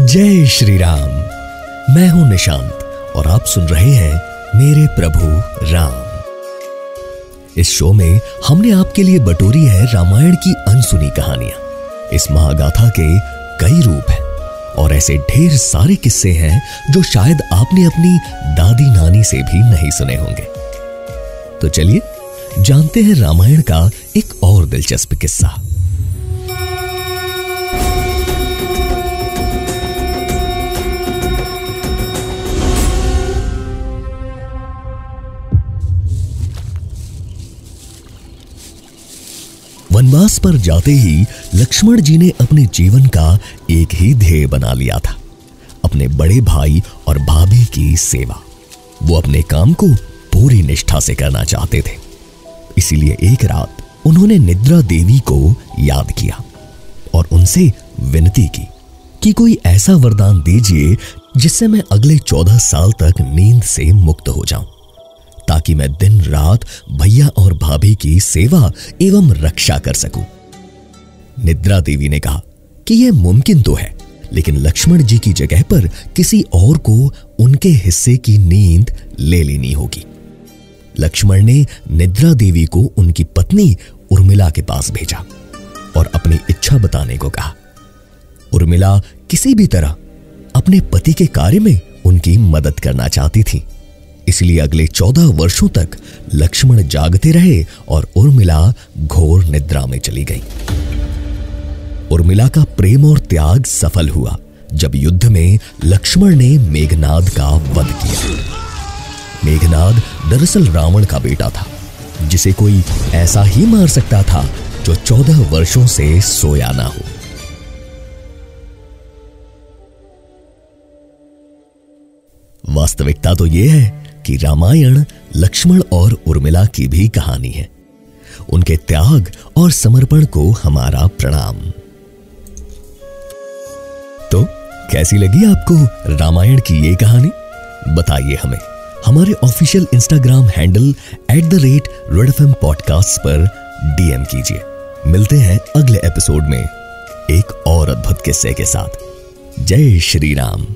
जय श्री राम। मैं हूँ निशांत और आप सुन रहे हैं मेरे प्रभु राम। इस शो में हमने आपके लिए बटोरी है रामायण की अनसुनी कहानियाँ। इस महागाथा के कई रूप हैं और ऐसे ढेर सारे किस्से हैं जो शायद आपने अपनी दादी नानी से भी नहीं सुने होंगे। तो चलिए, जानते हैं रामायण का एक और दिलचस्प किस्सा। वनवास पर जाते ही लक्ष्मण जी ने अपने जीवन का एक ही ध्येय बना लिया था, अपने बड़े भाई और भाभी की सेवा। वो अपने काम को पूरी निष्ठा से करना चाहते थे। इसीलिए एक रात उन्होंने निद्रा देवी को याद किया और उनसे विनती की कि कोई ऐसा वरदान दीजिए जिससे मैं अगले चौदह साल तक नींद से मुक्त हो जाऊँ। ताकि मैं दिन रात भैया और भाभी की सेवा एवं रक्षा कर सकूँ। निद्रा देवी ने कहा कि यह मुमकिन तो है, लेकिन लक्ष्मण जी की जगह पर किसी और को उनके हिस्से की नींद ले लेनी होगी। लक्ष्मण ने निद्रा देवी को उनकी पत्नी उर्मिला के पास भेजा और अपनी इच्छा बताने को कहा, उर्मिला किसी भी तरह अपने पति के कार्य में उनकी मदद करना चाहती थी। इसलिए अगले चौदह वर्षों तक लक्ष्मण जागते रहे और उर्मिला घोर निद्रा में चली गई। उर्मिला का प्रेम और त्याग सफल हुआ, जब युद्ध में लक्ष्मण ने मेघनाद का वध किया। मेघनाद दरअसल रावण का बेटा था, जिसे कोई ऐसा ही मार सकता था जो चौदह वर्षों से सोया ना हो। वास्तविकता तो यह है कि रामायण, लक्ष्मण और उर्मिला की भी कहानी है। उनके त्याग और समर्पण को हमारा प्रणाम। तो कैसी लगी आपको रामायण की ये कहानी? बताइए हमें। हमारे official Instagram handle at the rate red F podcast पर डीएम कीजिए। मिलते हैं अगले एपिसोड में एक और अद्भुत किस्से के साथ। जय श्री राम।